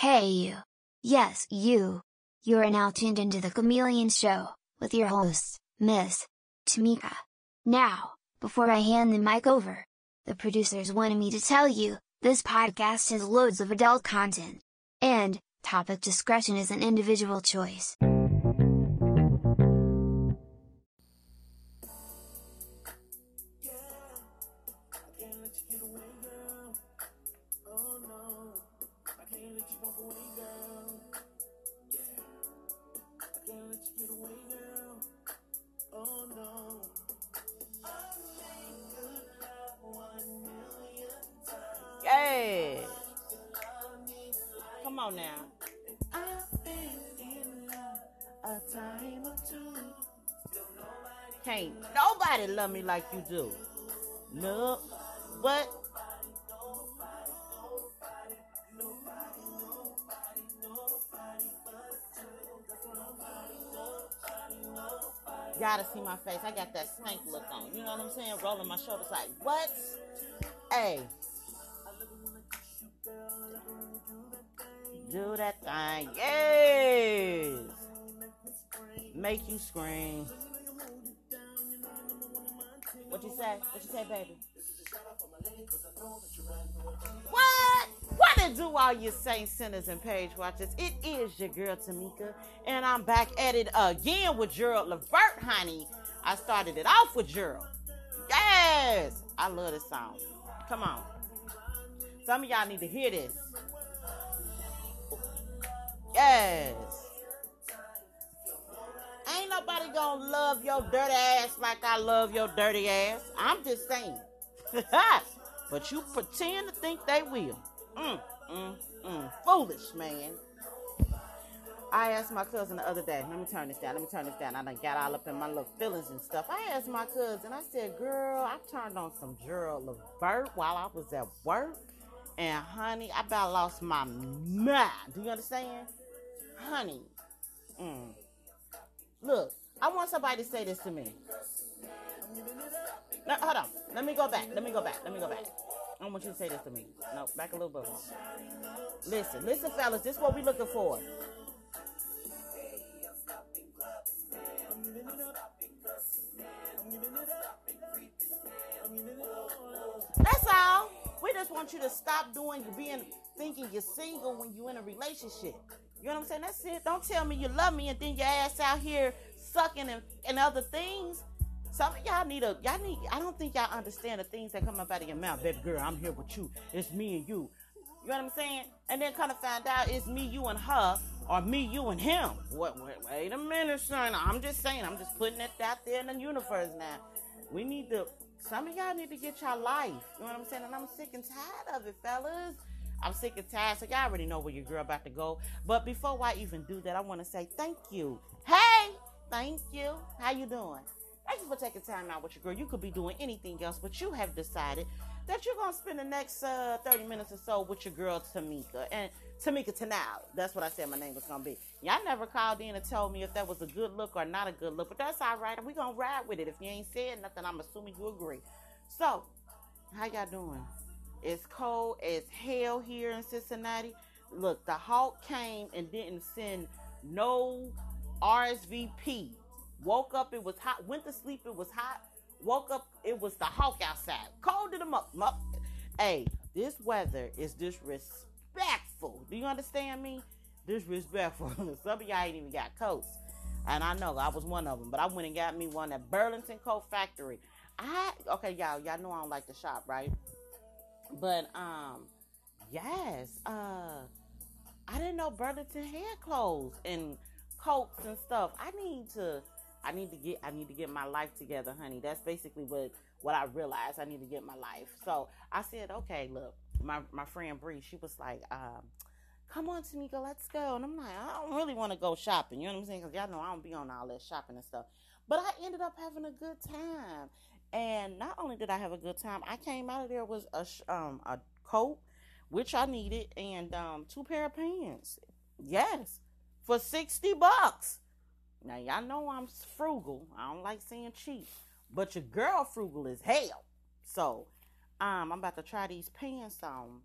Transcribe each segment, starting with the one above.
Hey you! Yes, you! You are now tuned into the Chameleon Show, with your host, Miss Tamika. Now, before I hand the mic over, the producers wanted me to tell you, this podcast has loads of adult content. And, topic discretion is an individual choice. On now. Can't nobody love me like you do. No. What? Gotta see my face. I got that snake look on. You know what I'm saying? Rolling my shoulders like, what? Hey. Do that thing. Yes. Make you scream. What you say? What you say, baby? What? What it do all you saints, sinners, and page watchers? It is your girl Tamika, and I'm back at it again with Gerald Levert, honey. I started it off with Gerald. Yes, I love this song. Come on. Some of y'all need to hear this. Yes. Ain't nobody gonna love your dirty ass like I love your dirty ass. I'm just saying. but you pretend to think they will. Mm, mm, mm. Foolish, man. I asked my cousin the other day, let me turn this down, let me turn this down. I done got all up in my little feelings and stuff. I asked my cousin, I said, girl, I turned on some Gerald Levert while I was at work. And honey, I about lost my mind. Do you understand? Honey. Mm. Look, I want somebody to say this to me. No, hold on. Let me go back. Let me go back. Let me go back. I want you to say this to me. No, back a little bit more. Listen, listen, fellas. This is what we looking for. That's all. We just want you to stop doing being thinking you're single when you're in a relationship. You know what I'm saying? That's it. Don't tell me you love me and then your ass out here sucking and, and other things. Some of y'all need a y'all need I don't think y'all understand the things that come up out of your mouth. Baby girl, I'm here with you. It's me and you. You know what I'm saying? And then kind of find out it's me, you, and her, or me, you, and him. What? Wait, wait a minute, son. I'm just saying. I'm just putting it out there in the universe now. We need to. Some of y'all need to get your life. You know what I'm saying? And I'm sick and tired of it, fellas. I'm sick and tired. So y'all already know where your girl about to go. But before I even do that, I want to say thank you. Hey, thank you. How you doing? Thank you for taking time out with your girl. You could be doing anything else, but you have decided that you're gonna spend the next uh, 30 minutes or so with your girl Tamika and Tamika Tanal. That's what I said my name was gonna be. Y'all never called in and told me if that was a good look or not a good look, but that's all right. We gonna ride with it. If you ain't said nothing, I'm assuming you agree. So, how y'all doing? It's cold as hell here in Cincinnati. Look, the Hawk came and didn't send no RSVP. Woke up, it was hot. Went to sleep, it was hot. Woke up, it was the Hawk outside. Cold them muck. muck. Hey, this weather is disrespectful. Do you understand me? Disrespectful. Some of y'all ain't even got coats. And I know I was one of them, but I went and got me one at Burlington Coat Factory. I okay, y'all, y'all know I don't like to shop, right? But um, yes, uh, I didn't know Burlington had clothes and coats and stuff. I need to, I need to get, I need to get my life together, honey. That's basically what what I realized. I need to get my life. So I said, okay, look, my my friend Bree, she was like, um, come on, Tamika, let's go. And I'm like, I don't really want to go shopping. You know what I'm saying? Because y'all know I don't be on all that shopping and stuff. But I ended up having a good time. And not only did I have a good time, I came out of there with a um a coat, which I needed, and um two pair of pants. Yes, for sixty bucks. Now y'all know I'm frugal. I don't like saying cheap, but your girl frugal as hell. So, um, I'm about to try these pants on.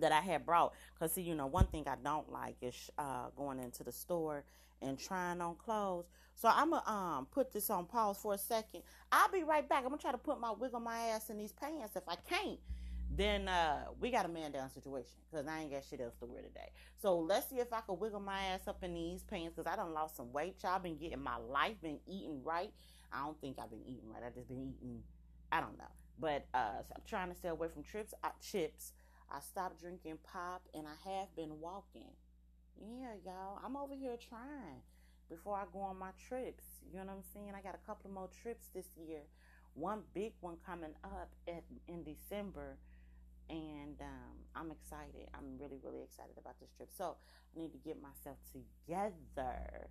That I had brought. Cause see, you know, one thing I don't like is uh, going into the store and trying on clothes. So I'm gonna um put this on pause for a second. I'll be right back. I'm gonna try to put my wig on my ass in these pants. If I can't, then uh we got a man down situation because I ain't got shit else to wear today. So let's see if I can wiggle my ass up in these pants because I done lost some weight. Y'all been getting my life, been eating right. I don't think I've been eating right. I just been eating. I don't know. But uh, so I'm trying to stay away from trips, uh, chips. I stopped drinking pop and I have been walking. Yeah, y'all. I'm over here trying before I go on my trips. You know what I'm saying? I got a couple more trips this year. One big one coming up at, in December. And um, I'm excited. I'm really, really excited about this trip. So I need to get myself together.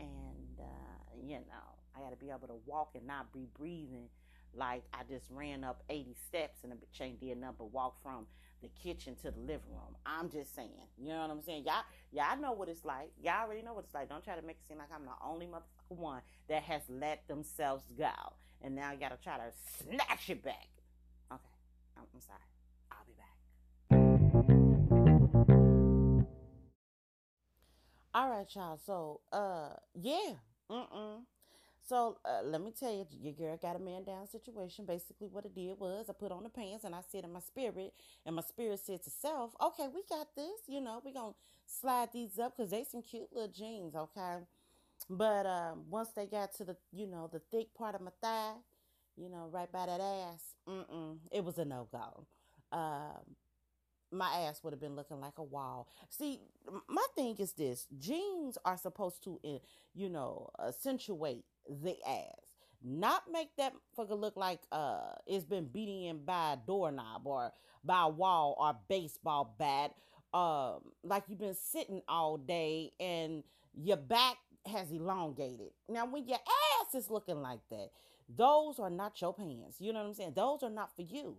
And, uh, you know, I got to be able to walk and not be breathing like I just ran up 80 steps and changed nothing but walk from the kitchen to the living room. I'm just saying, you know what I'm saying? Y'all, y'all know what it's like. Y'all already know what it's like. Don't try to make it seem like I'm the only motherfucker one that has let themselves go, and now you gotta try to snatch it back. Okay, I'm, I'm sorry. I'll be back. All right, y'all. So, uh, yeah. Mm-mm. So uh, let me tell you, your girl got a man down situation. Basically, what it did was I put on the pants and I said in my spirit, and my spirit said to self, "Okay, we got this. You know, we gonna slide these up because they some cute little jeans. Okay." But um, once they got to the, you know, the thick part of my thigh, you know, right by that ass, mm-mm, it was a no go. Um, my ass would have been looking like a wall. See, my thing is this: jeans are supposed to, eh, you know, accentuate the ass. Not make that fucker look like uh it's been beating in by a doorknob or by a wall or baseball bat. Um, like you've been sitting all day and your back has elongated. Now, when your ass is looking like that, those are not your pants. You know what I'm saying? Those are not for you.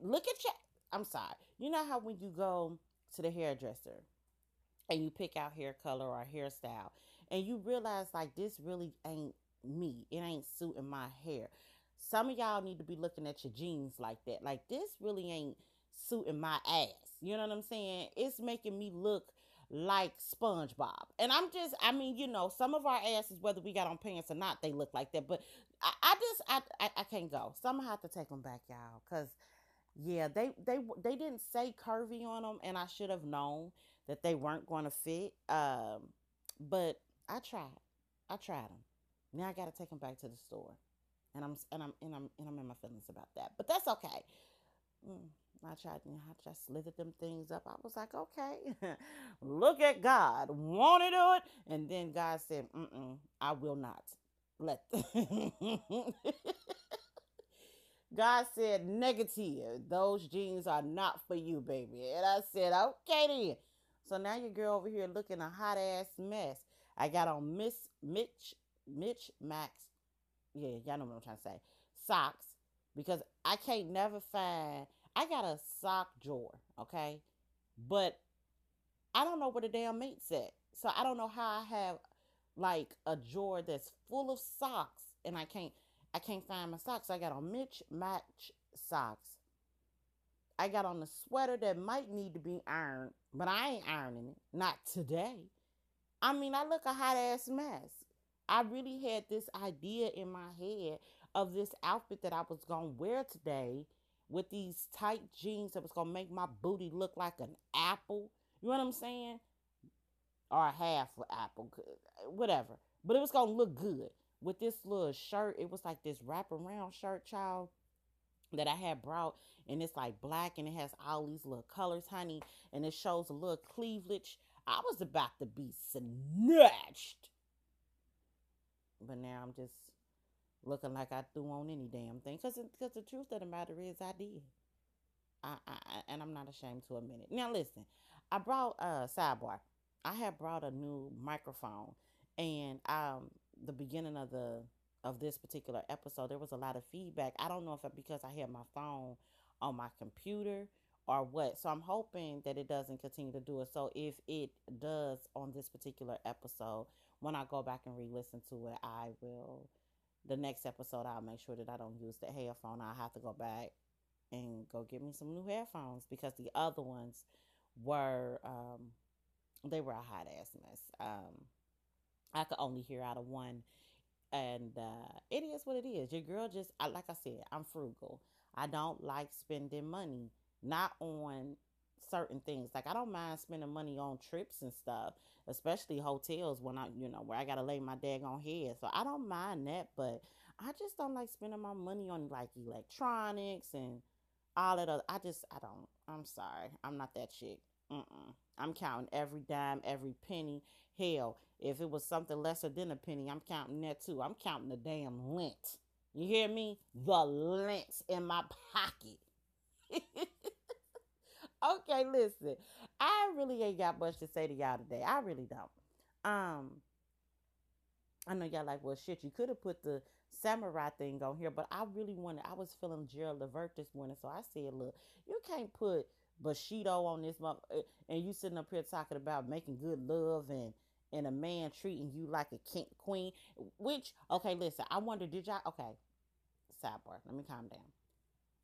Look at your. I'm sorry. You know how when you go to the hairdresser and you pick out hair color or hairstyle, and you realize like this really ain't me. It ain't suiting my hair. Some of y'all need to be looking at your jeans like that. Like this really ain't suiting my ass. You know what I'm saying? It's making me look like SpongeBob. And I'm just, I mean, you know, some of our asses, whether we got on pants or not, they look like that. But I, I just, I, I, I can't go. So I'm gonna have to take them back, y'all, because yeah, they they they didn't say curvy on them, and I should have known that they weren't going to fit. Um, but I tried. I tried them. Now I got to take them back to the store, and I'm and I'm and I'm and I'm in my feelings about that. But that's okay. Mm, I tried. You know, I just slithered them things up. I was like, okay, look at God. Want to do it? And then God said, Mm-mm, I will not let. God said, negative. Those jeans are not for you, baby. And I said, okay then. So now your girl over here looking a hot ass mess. I got on Miss Mitch Mitch Max. Yeah, y'all know what I'm trying to say. Socks because I can't never find. I got a sock drawer, okay, but I don't know where the damn meat's at. So I don't know how I have like a drawer that's full of socks and I can't I can't find my socks. I got on Mitch Match socks. I got on a sweater that might need to be ironed, but I ain't ironing it. Not today. I mean, I look a hot ass mess. I really had this idea in my head of this outfit that I was to wear today with these tight jeans that was to make my booty look like an apple. You know what I'm saying? Or a half apple, whatever. But it was to look good with this little shirt. It was like this wraparound shirt, child, that I had brought. And it's like black and it has all these little colors, honey. And it shows a little cleavage. I was about to be snatched. But now I'm just looking like I threw on any damn thing. Because because the truth of the matter is, I did. I, I, and I'm not ashamed to admit it. Now listen, I brought a uh, sidebar. I have brought a new microphone, and um, the beginning of the of this particular episode, there was a lot of feedback. I don't know if it, because I had my phone on my computer or what. So I'm hoping that it doesn't continue to do it. So if it does on this particular episode, when I go back and re-listen to it, I will. The next episode, I'll make sure that I don't use the headphone. I'll have to go back and go get me some new headphones because the other ones were um they were a hot ass mess. Um I could only hear out of one and uh it is what it is. Your girl just I like I said, I'm frugal. I don't like spending money not on certain things. Like I don't mind spending money on trips and stuff, especially hotels when I, you know, where I gotta lay my daggone head. So I don't mind that, but I just don't like spending my money on like electronics and all that other. I just I don't. I'm sorry. I'm not that chick. Mm-mm. I'm counting every dime, every penny. Hell, if it was something lesser than a penny, I'm counting that too. I'm counting the damn lint. You hear me? The lint in my pocket. okay, listen. I really ain't got much to say to y'all today. I really don't. Um, I know y'all like, well, shit, you could have put the samurai thing on here, but I really wanted. I was feeling Gerald Levert this morning, so I said, look, you can't put Bushido on this month, uh, and you sitting up here talking about making good love and and a man treating you like a king queen. Which, okay, listen, I wonder, did y'all? Okay, sidebar. Let me calm down.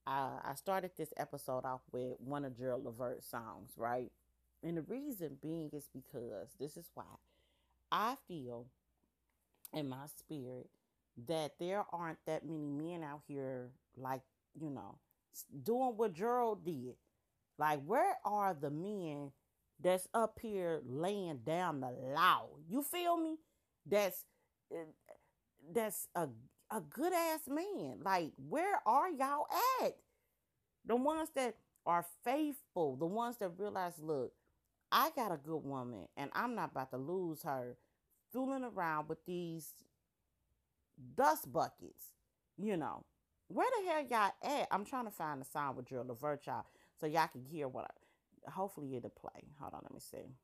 I, started this episode off with one of Gerald Levert's songs, right? And the reason being is because this is why I feel in my spirit that there aren't that many men out here like, you know, doing what Gerald did. Like, where are the men that's up here laying down the law? You feel me? That's uh, that's a a good ass man. Like, where are y'all at? The ones that are faithful, the ones that realize, look, I got a good woman and I'm not about to lose her fooling around with these dust buckets. You know, where the hell y'all at? I'm trying to find the song with Gerald Levert, y'all, so y'all can hear what I, hopefully it'll play. Hold on, let me see.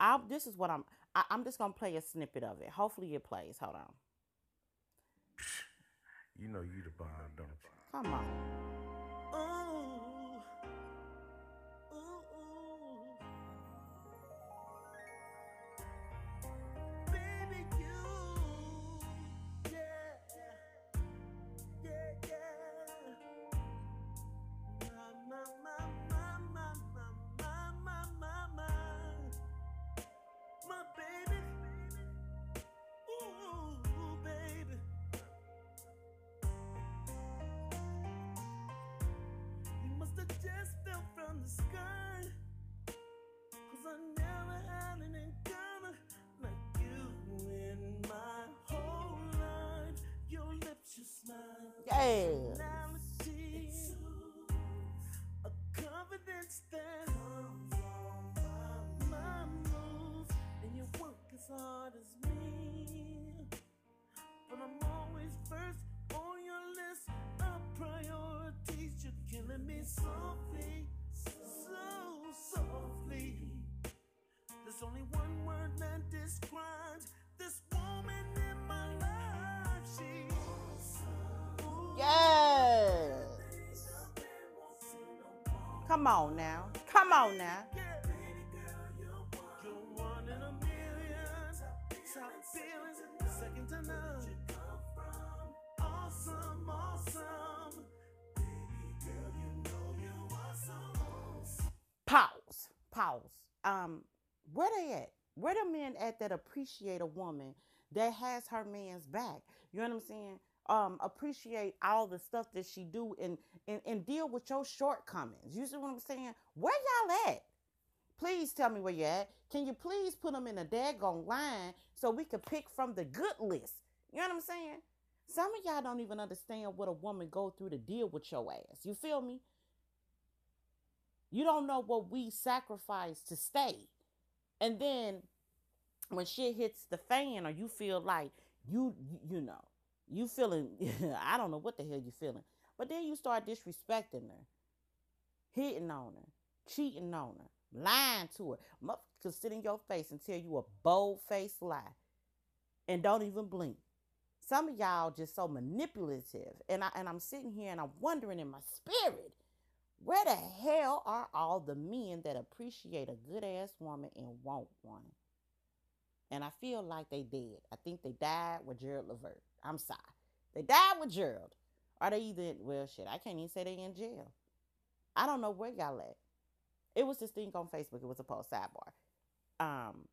I this is what I'm I, am just gonna play a snippet of it. Hopefully it plays. Hold on. You know you the bomb, don't you? Come on. Yes. Come on now. Come on now. Pause. Pause. Um, where they at? Where the men at that appreciate a woman that has her man's back? You know what I'm saying? Um, appreciate all the stuff that she do and, and and deal with your shortcomings. You see what I'm saying? Where y'all at? Please tell me where you at. Can you please put them in a daggone line so we can pick from the good list? You know what I'm saying? Some of y'all don't even understand what a woman go through to deal with your ass. You feel me? You don't know what we sacrifice to stay. And then when shit hits the fan or you feel like you you know you feeling, I don't know what the hell you feeling. But then you start disrespecting her, hitting on her, cheating on her, lying to her. Motherfucker sit in your face and tell you a bold faced lie and don't even blink. Some of y'all just so manipulative. And I and I'm sitting here and I'm wondering in my spirit, where the hell are all the men that appreciate a good ass woman and want one? And I feel like they did. I think they died with Gerald Levert. I'm sorry. They died with Gerald. Are they either well shit, I can't even say they in jail. I don't know where y'all at. It was this thing on Facebook, it was a post sidebar. Um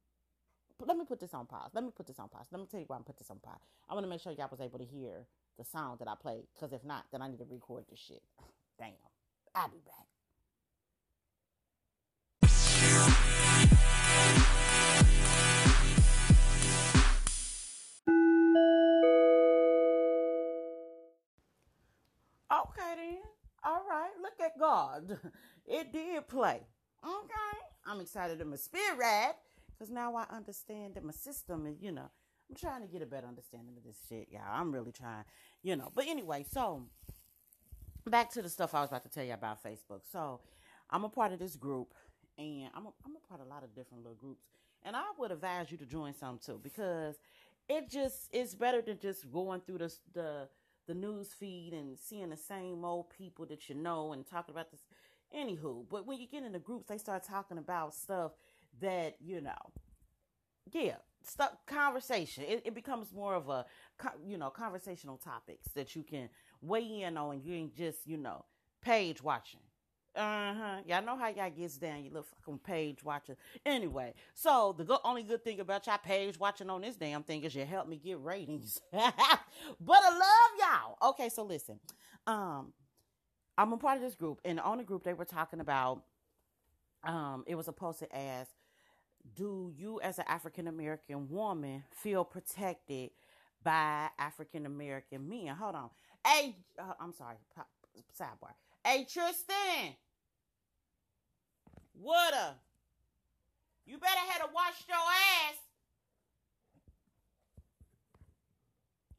let me put this on pause. Let me put this on pause. Let me tell you why I'm put this on pause. I want to make sure y'all was able to hear the sound that I played. Cause if not, then I need to record this shit. Damn. I'll be back. All right. Look at God. It did play. Okay. I'm excited in my spirit because now I understand that my system is, you know, I'm trying to get a better understanding of this shit, y'all. I'm really trying, you know. But anyway, so back to the stuff I was about to tell you about Facebook. So I'm a part of this group, and I'm a, I'm a part of a lot of different little groups, and I would advise you to join some too because it just it's better than just going through the the the news feed and seeing the same old people that you know and talking about this. Anywho, but when you get in the groups, they start talking about stuff that you know, yeah, stuff conversation. It, it becomes more of a you know conversational topics that you can weigh in on. You ain't just you know page watching. Uh huh. Y'all know how y'all gets down. You little fucking page watcher. Anyway, so the only good thing about y'all page watching on this damn thing is you help me get ratings. but I love y'all. Okay, so listen. Um, I'm a part of this group, and on the group they were talking about. Um, it was a posted as, "Do you, as an African American woman, feel protected by African American men?" Hold on. Hey, uh, I'm sorry. Pop, sidebar. Hey, Tristan. Woulda. You better have to wash your ass.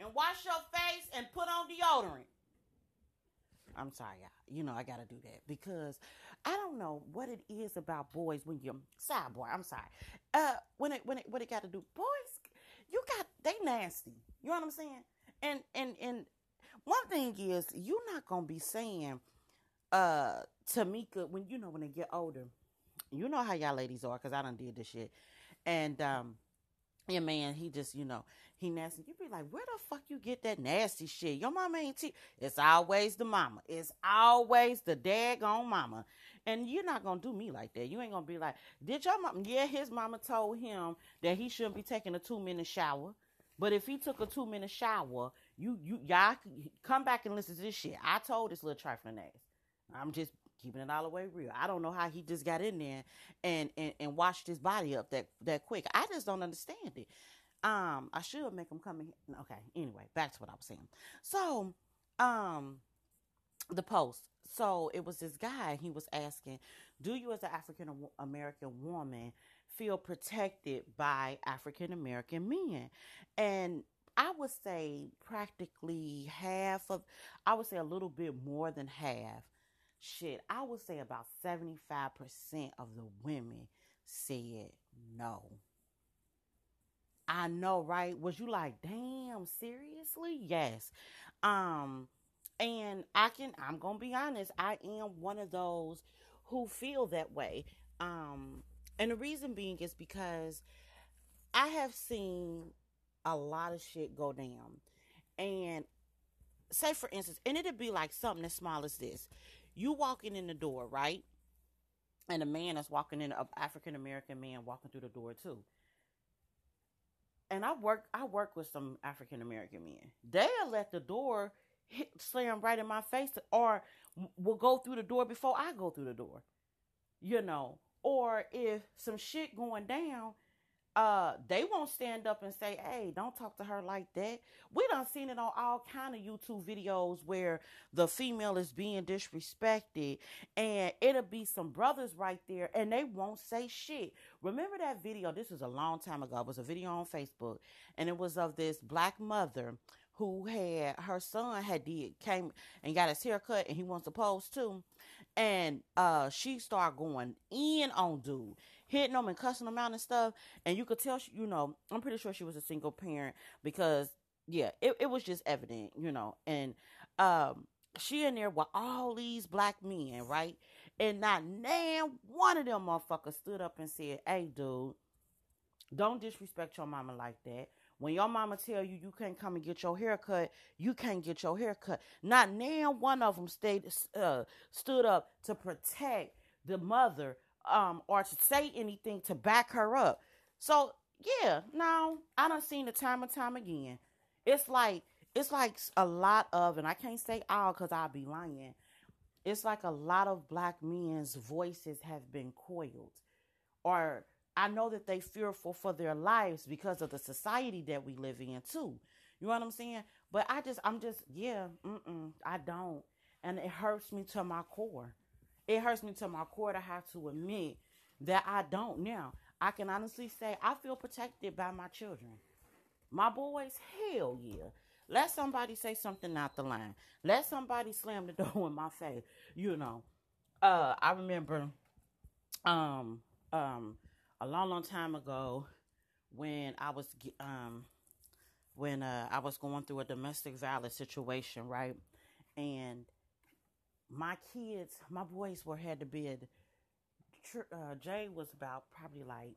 And wash your face and put on deodorant. I'm sorry, y'all. You know I gotta do that because I don't know what it is about boys when you're sidebar. I'm sorry. Uh, when it when it what it got to do, boys, you got they nasty. You know what I'm saying? And and and one thing is you're not gonna be saying uh Tamika when you know when they get older. You know how y'all ladies are because I done did this shit, and um. Yeah, man, he just, you know, he nasty. You be like, where the fuck you get that nasty shit? Your mama ain't. It's always the mama. It's always the daggone mama. And you're not gonna do me like that. You ain't gonna be like, did your mom? Yeah, his mama told him that he shouldn't be taking a two minute shower. But if he took a two minute shower, you you y'all come back and listen to this shit. I told this little trifling ass. I'm just keeping it all the way real. I don't know how he just got in there and and, and washed his body up that that quick. I just don't understand it. Um, I should make him come in. Okay, anyway, back to what I was saying. So, um, the post. So it was this guy. He was asking, "Do you, as an African American woman, feel protected by African American men?" And I would say practically half of. I would say a little bit more than half. Shit, I would say about seventy five percent of the women said no. I know, right? Was you like, damn, seriously? Yes. Um, and I can I'm gonna be honest, I am one of those who feel that way. Um, and the reason being is because I have seen a lot of shit go down. And say for instance, and it'd be like something as small as this. You walking in the door, right? And a man that's walking in, an African American man walking through the door too and I work I work with some African American men. They'll let the door hit, slam right in my face, or will go through the door before I go through the door. You know, or if some shit going down, uh, they won't stand up and say, "Hey, don't talk to her like that." We done seen it on all kind of YouTube videos where the female is being disrespected, and it'll be some brothers right there, and they won't say shit. Remember that video? This was a long time ago. It was a video on Facebook, and it was of this black mother who had her son had did came and got his hair cut, and he supposed to, and uh, she started going in on dude, hitting them and cussing them out and stuff, and you could tell, she, you know, I'm pretty sure she was a single parent because yeah, it, it was just evident, you know, and um. She in there with all these black men, right? And not nan one of them motherfuckers stood up and said, Hey, dude, don't disrespect your mama like that. When your mama tell you you can't come and get your hair cut, you can't get your hair cut. Not now one of them stayed uh, stood up to protect the mother um, or to say anything to back her up. So yeah, now I don't seen it time and time again. It's like it's like a lot of, and I can't say all because I'll be lying. It's like a lot of black men's voices have been coiled, or I know that they fearful for their lives because of the society that we live in too. You know what I'm saying? But I just, I'm just, yeah, I don't, and it hurts me to my core. It hurts me to my core to have to admit that I don't now. I can honestly say I feel protected by my children. My boys, hell yeah. Let somebody say something out the line. Let somebody slam the door in my face. You know. Uh I remember um um a long long time ago when I was um when uh I was going through a domestic violence situation, right? And my kids, my boys were had to be uh, Jay was about probably like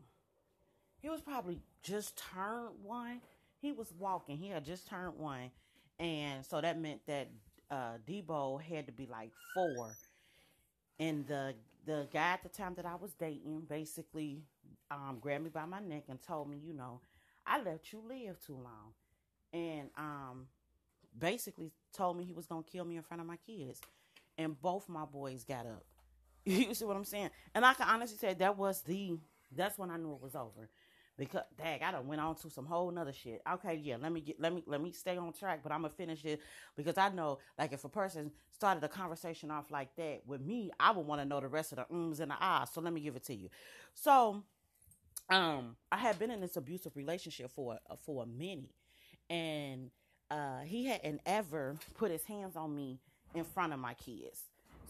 he was probably just turned one. He was walking. He had just turned one, and so that meant that uh, Debo had to be like four. And the the guy at the time that I was dating basically um, grabbed me by my neck and told me, you know, I let you live too long, and um, basically told me he was gonna kill me in front of my kids. And both my boys got up. You see what I'm saying? And I can honestly say that was the that's when I knew it was over. Because dang, I done went on to some whole nother shit. Okay, yeah, let me get let me let me stay on track, but I'm gonna finish it because I know like if a person started a conversation off like that with me, I would want to know the rest of the ums and the ahs. So let me give it to you. So um I had been in this abusive relationship for uh, for a minute and uh he hadn't ever put his hands on me in front of my kids.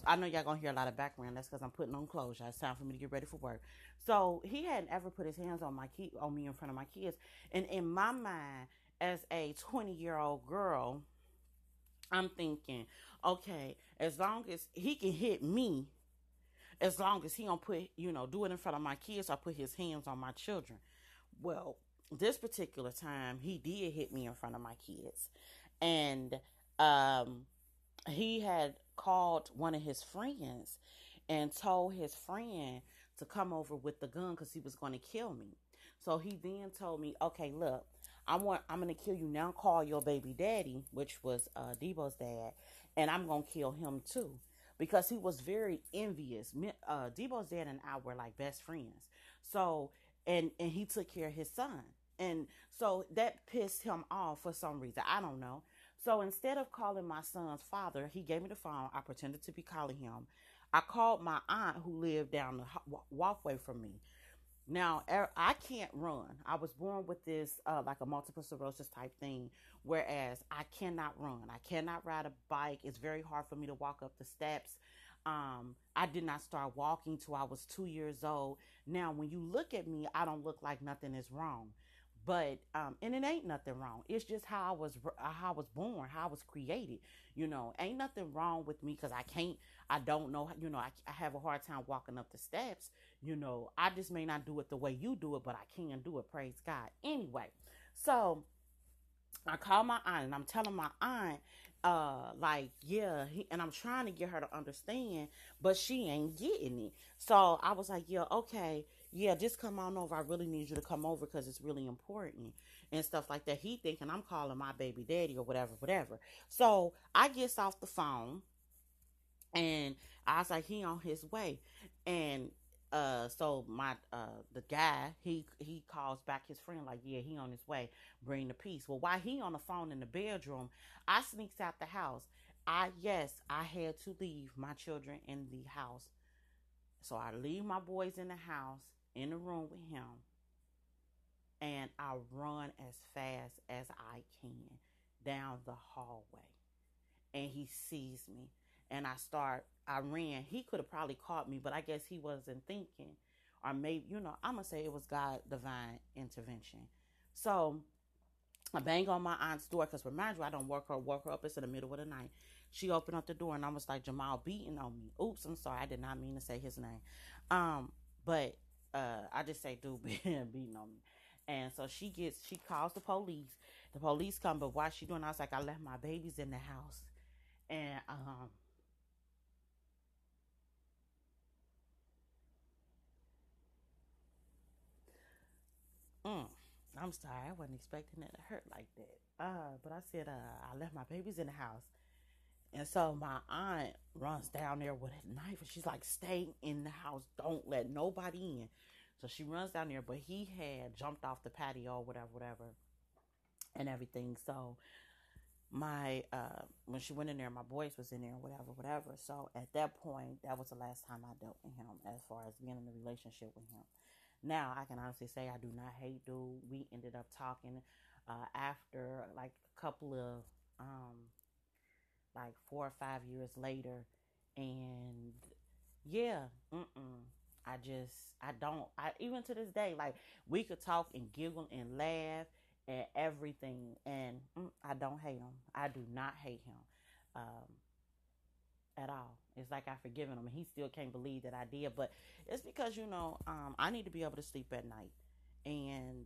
I know y'all gonna hear a lot of background. That's because I'm putting on clothes. Y'all it's time for me to get ready for work. So he hadn't ever put his hands on my key on me in front of my kids. And in my mind, as a 20 year old girl, I'm thinking, okay, as long as he can hit me, as long as he don't put, you know, do it in front of my kids, I put his hands on my children. Well, this particular time, he did hit me in front of my kids, and um, he had called one of his friends and told his friend to come over with the gun because he was going to kill me. So he then told me, "Okay, look, I want I'm going to kill you now. Call your baby daddy, which was uh, Debo's dad, and I'm going to kill him too." Because he was very envious. Uh, Debo's dad and I were like best friends. So, and and he took care of his son, and so that pissed him off for some reason. I don't know. So instead of calling my son's father, he gave me the phone. I pretended to be calling him. I called my aunt who lived down the walkway from me. Now, I can't run. I was born with this, uh, like a multiple sclerosis type thing, whereas I cannot run. I cannot ride a bike. It's very hard for me to walk up the steps. Um, I did not start walking till I was two years old. Now, when you look at me, I don't look like nothing is wrong but um and it ain't nothing wrong. It's just how i was how i was born how i was created you know? Ain't nothing wrong with me because i can't i don't know you know I, I have a hard time walking up the steps you know? I just may not do it the way you do it but i can do it praise god. Anyway so i call my aunt and i'm telling my aunt uh like yeah he, and i'm trying to get her to understand but she ain't getting it. So i was like yeah okay yeah, just come on over. I really need you to come over because it's really important and stuff like that. He thinking I'm calling my baby daddy or whatever, whatever. So I gets off the phone and I was like, he on his way. And uh so my uh the guy he he calls back his friend like yeah he on his way bring the peace well while he on the phone in the bedroom i sneaks out the house i yes i had to leave my children in the house so i leave my boys in the house in the room with him and I run as fast as I can down the hallway. And he sees me. And I start, I ran. He could have probably caught me, but I guess he wasn't thinking. Or maybe, you know, I'm going to say it was God divine intervention. So I bang on my aunt's door because remind you, I don't work her, work her up. It's in the middle of the night. She opened up the door and I was like, Jamal beating on me. Oops, I'm sorry. I did not mean to say his name. Um, but uh, I just say dude beating on me. And so she gets, she calls the police. The police come, but why she doing? I was like, I left my babies in the house, and um, mm, I'm sorry, I wasn't expecting it to hurt like that. Uh, but I said, uh, I left my babies in the house, and so my aunt runs down there with a knife, and she's like, "Stay in the house, don't let nobody in." So she runs down there, but he had jumped off the patio, whatever, whatever, and everything. So my uh when she went in there, my boys was in there, whatever, whatever. So at that point, that was the last time I dealt with him as far as being in a relationship with him. Now I can honestly say I do not hate dude. We ended up talking uh after like a couple of um like four or five years later and yeah, mm-mm. I just I don't I even to this day like we could talk and giggle and laugh and everything and mm, I don't hate him. I do not hate him. Um at all. It's like I've forgiven him and he still can't believe that I did, but it's because you know, um I need to be able to sleep at night. And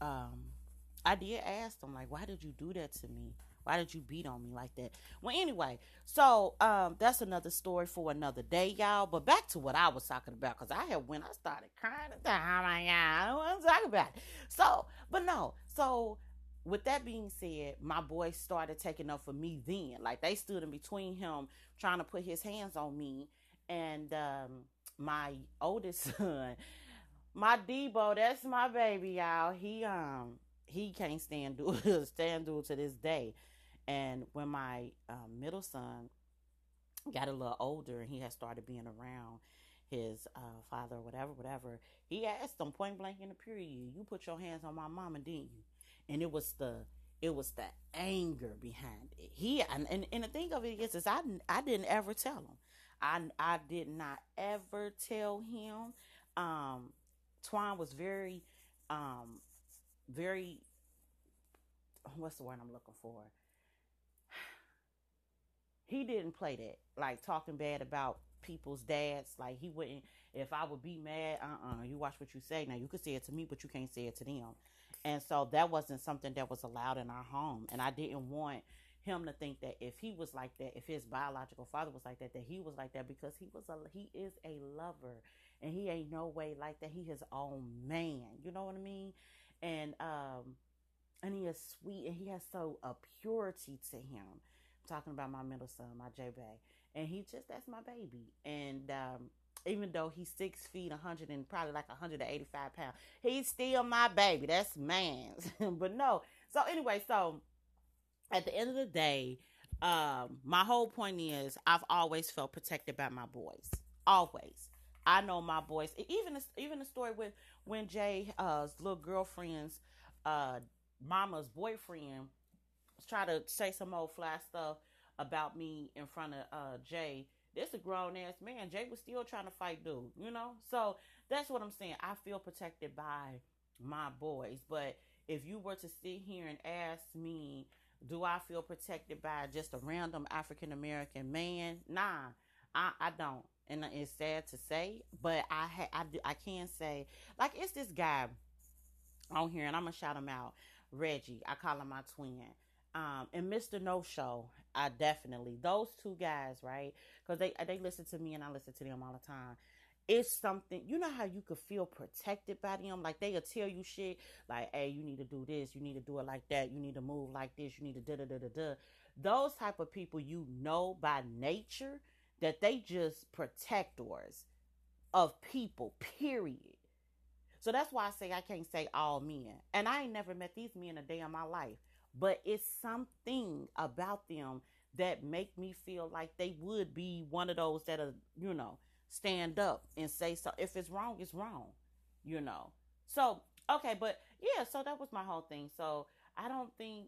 um I did ask him like why did you do that to me? Why did you beat on me like that? Well, anyway, so um, that's another story for another day, y'all. But back to what I was talking about, because I had when I started crying, oh my god, I don't want to talk about. So, but no, so with that being said, my boys started taking up for me then. Like they stood in between him, trying to put his hands on me, and um, my oldest son, my Debo, that's my baby, y'all. He um he can't stand dude stand dude to this day. And when my um, middle son got a little older and he had started being around his uh, father or whatever, whatever, he asked him point blank in the period, "You put your hands on my mama, didn't you?" And it was the it was the anger behind it. He and, and, and the thing of it is, is I I didn't ever tell him. I I did not ever tell him. Um, Twan was very, um, very. What's the word I'm looking for? He didn't play that like talking bad about people's dads. Like he wouldn't. If I would be mad, uh, uh you watch what you say. Now you could say it to me, but you can't say it to them. And so that wasn't something that was allowed in our home. And I didn't want him to think that if he was like that, if his biological father was like that, that he was like that because he was a he is a lover and he ain't no way like that. He his own man. You know what I mean? And um and he is sweet and he has so a purity to him. Talking about my middle son, my J Bay. And he just that's my baby. And um even though he's six feet, 100 and probably like 185 pounds, he's still my baby. That's man's. but no. So anyway, so at the end of the day, um, my whole point is I've always felt protected by my boys. Always. I know my boys. Even even the story with when Jay's uh, little girlfriend's uh, mama's boyfriend try to say some old fly stuff about me in front of uh, Jay this a grown ass man. Jay was still trying to fight dude, you know? So that's what I'm saying. I feel protected by my boys. But if you were to sit here and ask me, do I feel protected by just a random African American man? Nah, I, I don't. And it's sad to say, but I ha- I, do, I can say, like, it's this guy on here, and I'm going to shout him out. Reggie. I call him my twin. Um, and Mr. No Show. I definitely those two guys, right? Because they they listen to me and I listen to them all the time. It's something you know how you could feel protected by them. Like they'll tell you shit like, "Hey, you need to do this. You need to do it like that. You need to move like this. You need to da da da da da." Those type of people you know by nature that they just protectors of people. Period. So that's why I say I can't say all men. And I ain't never met these men a day in my life but it's something about them that make me feel like they would be one of those that are, you know, stand up and say so. If it's wrong, it's wrong, you know. So okay, but yeah, so that was my whole thing. So I don't think,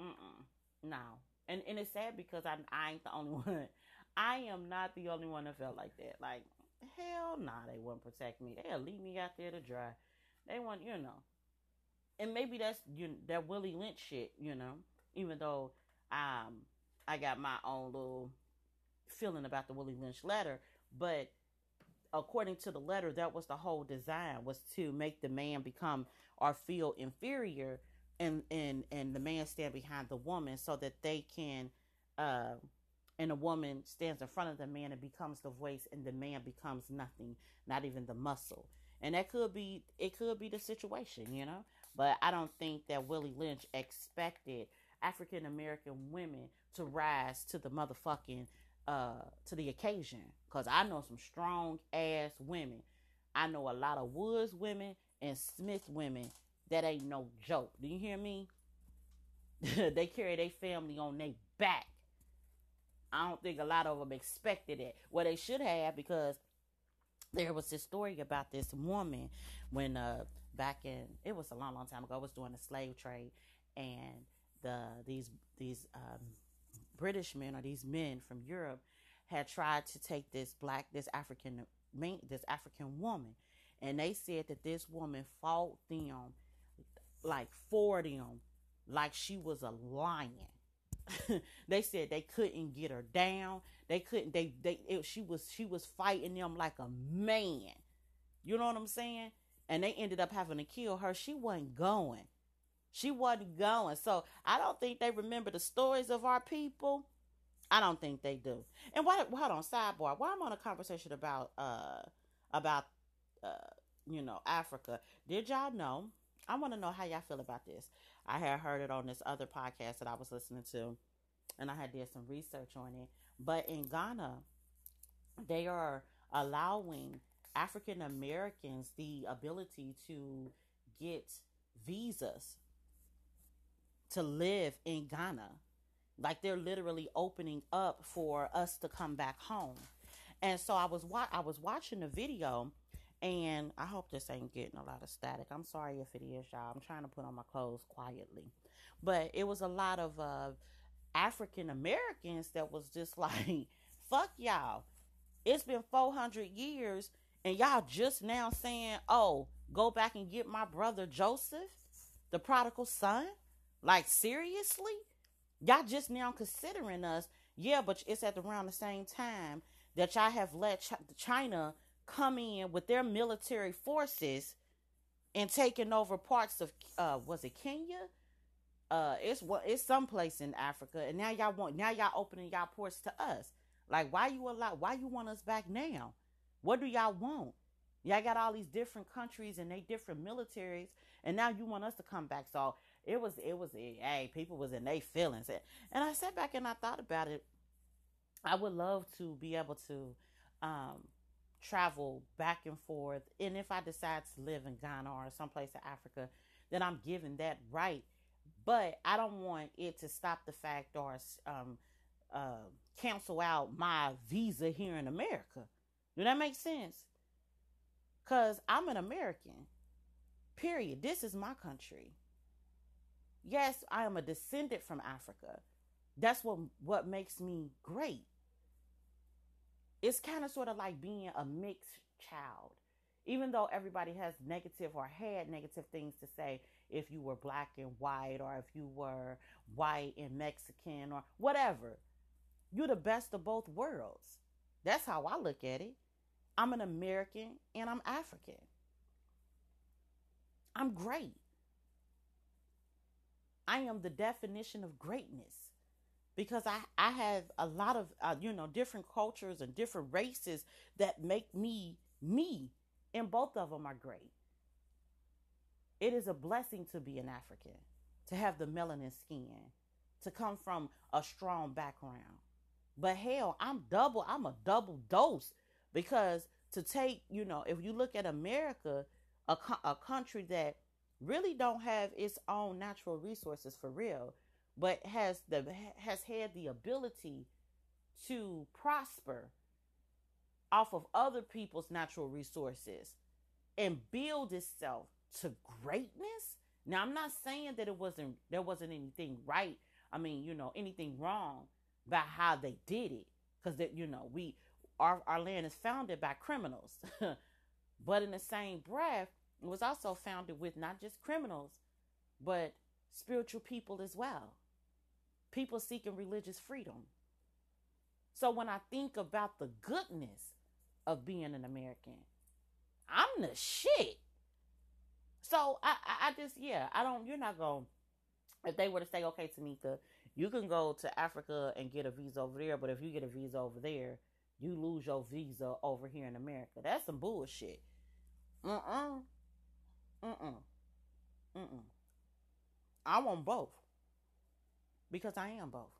mm-mm, no, and and it's sad because I'm I ain't the only one. I am not the only one that felt like that. Like hell, nah, they wouldn't protect me. They'll leave me out there to dry. They want, you know and maybe that's you that Willie Lynch shit, you know. Even though um I got my own little feeling about the Willie Lynch letter, but according to the letter, that was the whole design was to make the man become or feel inferior and and and the man stand behind the woman so that they can uh and the woman stands in front of the man and becomes the voice and the man becomes nothing not even the muscle and that could be it could be the situation you know but i don't think that willie lynch expected african american women to rise to the motherfucking uh to the occasion. Because i know some strong ass women. I know a lot of woods women and smith women that ain't no joke. Do you hear me? They carry their family on their back. I don't think a lot of them expected it. Well, they should have because there was this story about this woman when uh back in it was a long, long time ago. I was doing the slave trade, and the these these um, British men or these men from Europe had tried to take this black this African this African woman, and they said that this woman fought them like for them like she was a lion they said they couldn't get her down. They couldn't. They they. It, she was she was fighting them like a man. You know what I'm saying? And they ended up having to kill her. She wasn't going. She wasn't going. So I don't think they remember the stories of our people. I don't think they do. And why? Hold on. Sidebar. Why I'm on a conversation about uh about uh you know Africa. Did y'all know? I want to know how y'all feel about this. I had heard it on this other podcast that I was listening to, and I had did some research on it. But in Ghana, they are allowing African Americans the ability to get visas to live in Ghana. Like they're literally opening up for us to come back home. And so I was wa- I was watching the video and I hope this ain't getting a lot of static. I'm sorry if it is, y'all. I'm trying to put on my clothes quietly. But it was a lot of uh, African Americans that was just like, fuck y'all. It's been 400 years, and y'all just now saying, oh, go back and get my brother Joseph, the prodigal son? Like, seriously? Y'all just now considering us. Yeah, but it's at around the same time that y'all have let Ch- China come in with their military forces and taking over parts of uh was it Kenya? Uh it's what it's someplace in Africa and now y'all want now y'all opening y'all ports to us. Like why you allow why you want us back now? What do y'all want? Y'all got all these different countries and they different militaries and now you want us to come back. So it was it was hey, people was in their feelings. And I sat back and I thought about it. I would love to be able to um travel back and forth. And if I decide to live in Ghana or someplace in Africa, then I'm given that right. But I don't want it to stop the fact or um, uh, cancel out my visa here in America. Do that make sense? Because I'm an American. Period. This is my country. Yes, I am a descendant from Africa. That's what what makes me great it's kind of sort of like being a mixed child. Even though everybody has negative or had negative things to say, if you were black and white, or if you were white and Mexican, or whatever, you're the best of both worlds. That's how I look at it. I'm an American and I'm African. I'm great. I am the definition of greatness because I, I have a lot of uh, you know different cultures and different races that make me me and both of them are great it is a blessing to be an african to have the melanin skin to come from a strong background but hell i'm double i'm a double dose because to take you know if you look at america a, a country that really don't have its own natural resources for real but has the has had the ability to prosper off of other people's natural resources and build itself to greatness. Now I'm not saying that it wasn't there wasn't anything right. I mean, you know, anything wrong by how they did it cuz that you know, we our our land is founded by criminals. but in the same breath, it was also founded with not just criminals, but spiritual people as well people seeking religious freedom. So when I think about the goodness of being an American. I'm the shit. So I, I, I just yeah, I don't. You're not going. to If they were to say, okay, Tamika, you can go to Africa and get a visa over there, but if you get a visa over there, you lose your visa over here in America. That's some bullshit. Uh uh. Uh uh. Uh uh. I want both because I am both.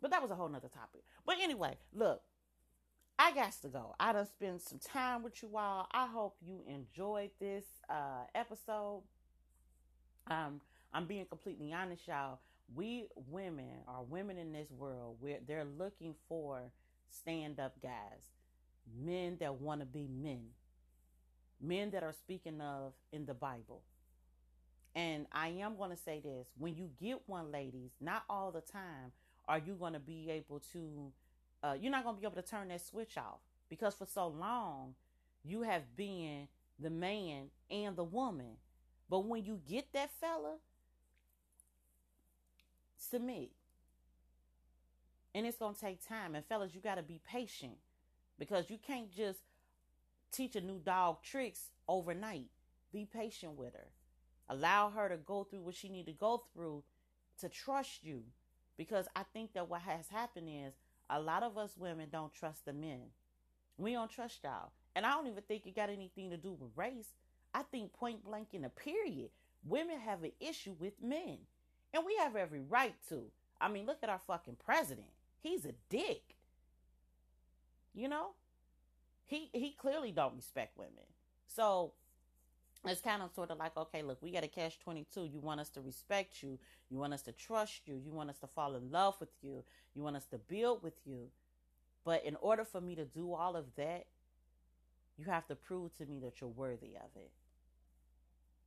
But that was a whole nother topic. But anyway, look, I got to go. I done spent some time with you all. I hope you enjoyed this uh, episode. Um, I'm being completely honest, y'all. We women are women in this world where they're looking for stand up guys, men that want to be men, men that are speaking of in the Bible. And I am going to say this when you get one, ladies, not all the time are you going to be able to, uh, you're not going to be able to turn that switch off because for so long you have been the man and the woman. But when you get that fella, submit. And it's going to take time. And fellas, you got to be patient because you can't just teach a new dog tricks overnight. Be patient with her. Allow her to go through what she need to go through to trust you. Because I think that what has happened is a lot of us women don't trust the men. We don't trust y'all. And I don't even think it got anything to do with race. I think point blank in a period, women have an issue with men. And we have every right to. I mean, look at our fucking president. He's a dick. You know? He he clearly don't respect women. So it's kind of sort of like, okay, look, we got a catch 22. You want us to respect you. You want us to trust you. You want us to fall in love with you. You want us to build with you. But in order for me to do all of that, you have to prove to me that you're worthy of it.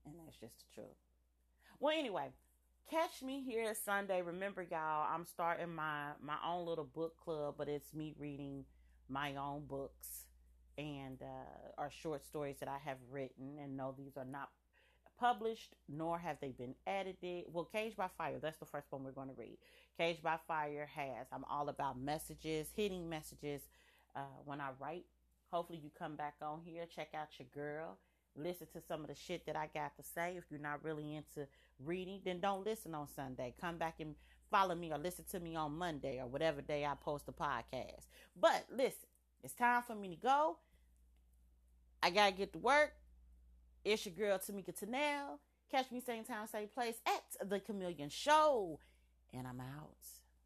And that's just the truth. Well, anyway, catch me here Sunday. Remember, y'all, I'm starting my my own little book club, but it's me reading my own books and uh, are short stories that I have written. And no, these are not published, nor have they been edited. Well, Cage by Fire, that's the first one we're going to read. Cage by Fire has, I'm all about messages, hitting messages uh, when I write. Hopefully, you come back on here, check out your girl, listen to some of the shit that I got to say. If you're not really into reading, then don't listen on Sunday. Come back and follow me or listen to me on Monday or whatever day I post the podcast. But listen, it's time for me to go. I gotta get to work. It's your girl Tamika Tanel. Catch me same time, same place at the Chameleon Show. And I'm out.